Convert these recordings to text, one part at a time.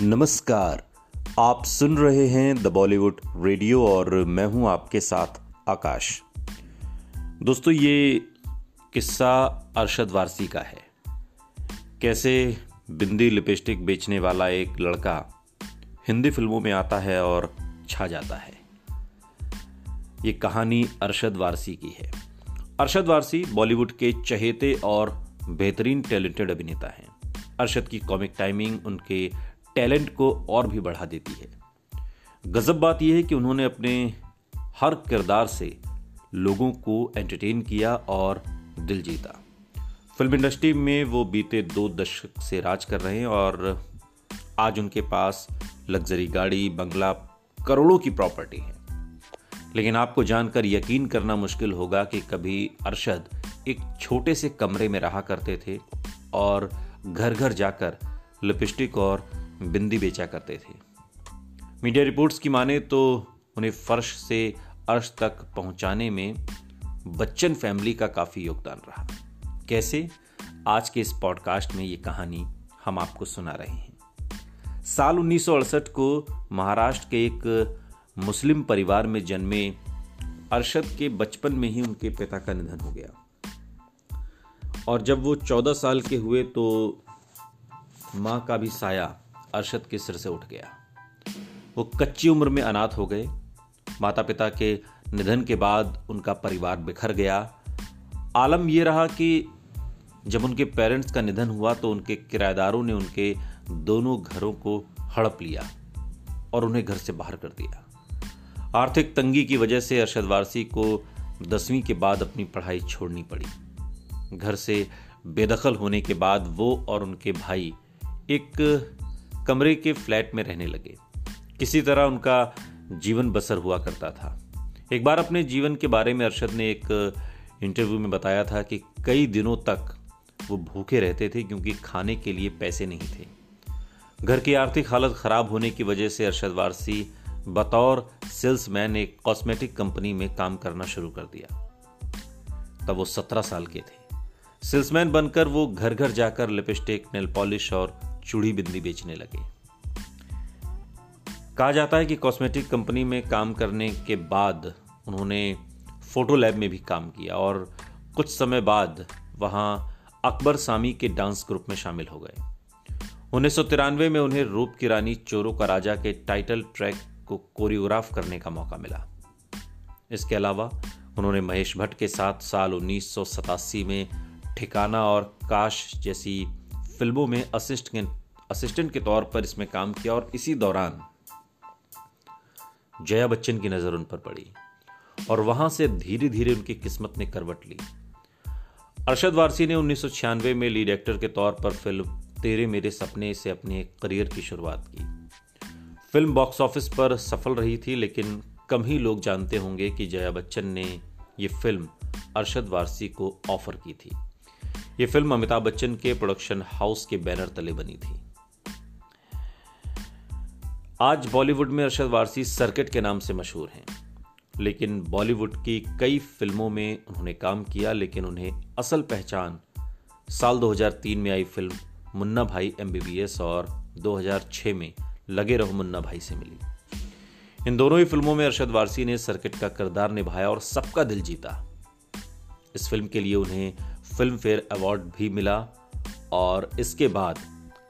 नमस्कार। आप सुन रहे हैं द बॉलीवुड रेडियो और मैं हूँ आपके साथ आकाश। दोस्तों, ये किस्सा अरशद वारसी का है। कैसे बिंदी लिपस्टिक बेचने वाला एक लड़का हिंदी फ़िल्मों में आता है और छा जाता है। ये कहानी अरशद वारसी की है। अरशद वारसी बॉलीवुड के चहेते और बेहतरीन टैलेंटेड अभिनेता हैं। अरशद की कॉमिक टाइमिंग, उनके टैलेंट को और भी बढ़ा देती है। गजब बात यह है कि उन्होंने अपने हर किरदार से लोगों को एंटरटेन किया और दिल जीता। फ़िल्म इंडस्ट्री में वो बीते दो दशक से राज कर रहे हैं और आज उनके पास लग्जरी गाड़ी, बंगला, करोड़ों की प्रॉपर्टी है। लेकिन आपको जानकर यकीन करना मुश्किल होगा कि कभी अरशद एक छोटे से कमरे में रहा करते थे और घर घर जाकर लिपस्टिक और बिंदी बेचा करते थे। मीडिया रिपोर्ट्स की माने तो उन्हें फर्श से अर्श तक पहुँचाने में बच्चन फैमिली का काफ़ी योगदान रहा। कैसे? आज के इस पॉडकास्ट में ये कहानी हम आपको सुना रहे हैं। साल उन्नीस सौ अड़सठ को महाराष्ट्र के एक मुस्लिम परिवार में जन्मे अरशद के बचपन में ही उनके पिता का निधन हो गया। और जब वो चौदह साल के हुए तो माँ का भी साया अरशद के सिर से उठ गया। वो कच्ची उम्र में अनाथ हो गए। माता पिता के निधन के बाद उनका परिवार बिखर गया। आलम यह रहा कि जब उनके पेरेंट्स का निधन हुआ तो उनके किराएदारों ने उनके दोनों घरों को हड़प लिया और उन्हें घर से बाहर कर दिया। आर्थिक तंगी की वजह से अरशद वारसी को दसवीं के बाद अपनी पढ़ाई छोड़नी पड़ी। घर से बेदखल होने के बाद वो और उनके भाई एक कमरे के फ्लैट में रहने लगे। किसी तरह उनका जीवन बसर हुआ करता था। एक बार अपने जीवन के बारे में अरशद ने एक इंटरव्यू में बताया था कि कई दिनों तक वो भूखे रहते थे क्योंकि खाने के लिए पैसे नहीं थे। घर की आर्थिक हालत खराब होने की वजह से अरशद वारसी बतौर सेल्समैन एक कॉस्मेटिक कंपनी में काम करना शुरू कर दिया। तब वो सत्रह साल के थे। सेल्समैन बनकर वो घर घर जाकर लिपस्टिक, नेल पॉलिश और चूड़ी बिंदी बेचने लगे। कहा जाता है कि कॉस्मेटिक कंपनी में काम करने के बाद उन्होंने फ़ोटो लैब में भी काम किया और कुछ समय बाद वहाँ अकबर सामी के डांस ग्रुप में शामिल हो गए। उन्नीस सौ तिरानवे में उन्हें रूप की रानी चोरों का राजा के टाइटल ट्रैक को कोरियोग्राफ करने का मौका मिला। इसके अलावा उन्होंने महेश भट्ट के साथ साल उन्नीस सौ सतासी में ठिकाना और काश जैसी फ़िल्मों में असिस्ट के असिस्टेंट के तौर पर इसमें काम किया और इसी दौरान जया बच्चन की नज़र उन पर पड़ी और वहाँ से धीरे धीरे उनकी किस्मत ने करवट ली। अरशद वारसी ने उन्नीस सौ छियानवे में लीड एक्टर के तौर पर फ़िल्म तेरे मेरे सपने से अपने करियर की शुरुआत की। फ़िल्म बॉक्स ऑफ़िस पर सफल रही थी, लेकिन कम ही लोग जानते होंगे कि जया बच्चन ने यह फ़िल्म अरशद वारसी को ऑफ़र की थी। यह फ़िल्म अमिताभ बच्चन के प्रोडक्शन हाउस के बैनर तले बनी थी। आज बॉलीवुड में अरशद वारसी सर्किट के नाम से मशहूर हैं। लेकिन बॉलीवुड की कई फ़िल्मों में उन्होंने काम किया, लेकिन उन्हें असल पहचान साल 2003 में आई फ़िल्म मुन्ना भाई एमबीबीएस और 2006 में लगे रहो मुन्ना भाई से मिली। इन दोनों ही फ़िल्मों में अरशद वारसी ने सर्किट का किरदार निभाया और सबका दिल जीता। इस फ़िल्म के लिए उन्हें फ़िल्म फेयर अवार्ड भी मिला और इसके बाद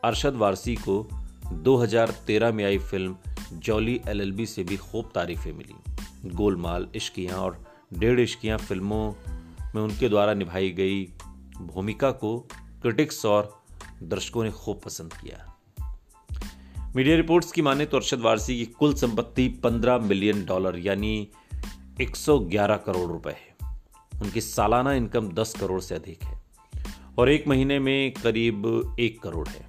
अरशद वारसी को 2013 में आई फ़िल्म जॉली एलएलबी से भी खूब तारीफें मिली। गोलमाल, इश्कियाँ और डेढ़ इश्कियाँ फ़िल्मों में उनके द्वारा निभाई गई भूमिका को क्रिटिक्स और दर्शकों ने खूब पसंद किया। मीडिया रिपोर्ट्स की माने तो अरशद वारसी की कुल संपत्ति 15 मिलियन डॉलर, यानी 111 करोड़ रुपए है। उनकी सालाना इनकम 10 करोड़ से अधिक है और एक महीने में करीब एक करोड़ है।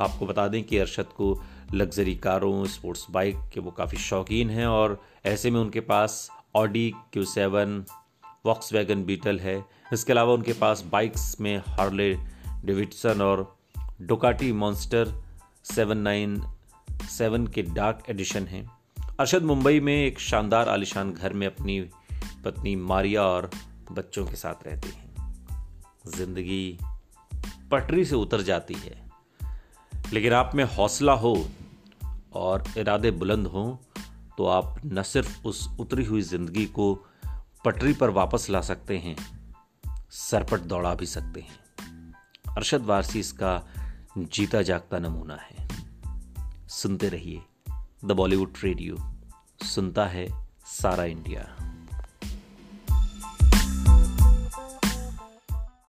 आपको बता दें कि अरशद को लग्जरी कारों, स्पोर्ट्स बाइक के वो काफ़ी शौकीन हैं और ऐसे में उनके पास Audi Q seven Volkswagen Beetle है। इसके अलावा उनके पास बाइक्स में हार्ले डेविडसन और Ducati Monster seven nine seven के डार्क एडिशन हैं। अरशद मुंबई में एक शानदार आलिशान घर में अपनी पत्नी मारिया और बच्चों के साथ रहती हैं। ज़िंदगी पटरी से उतर जाती है। लेकिन आप में हौसला हो और इरादे बुलंद हों तो आप न सिर्फ़ उस उतरी हुई ज़िंदगी को पटरी पर वापस ला सकते हैं सरपट दौड़ा भी सकते हैं। अरशद वारसी इसका जीता जागता नमूना है। सुनते रहिए द बॉलीवुड रेडियो, सुनता है सारा इंडिया।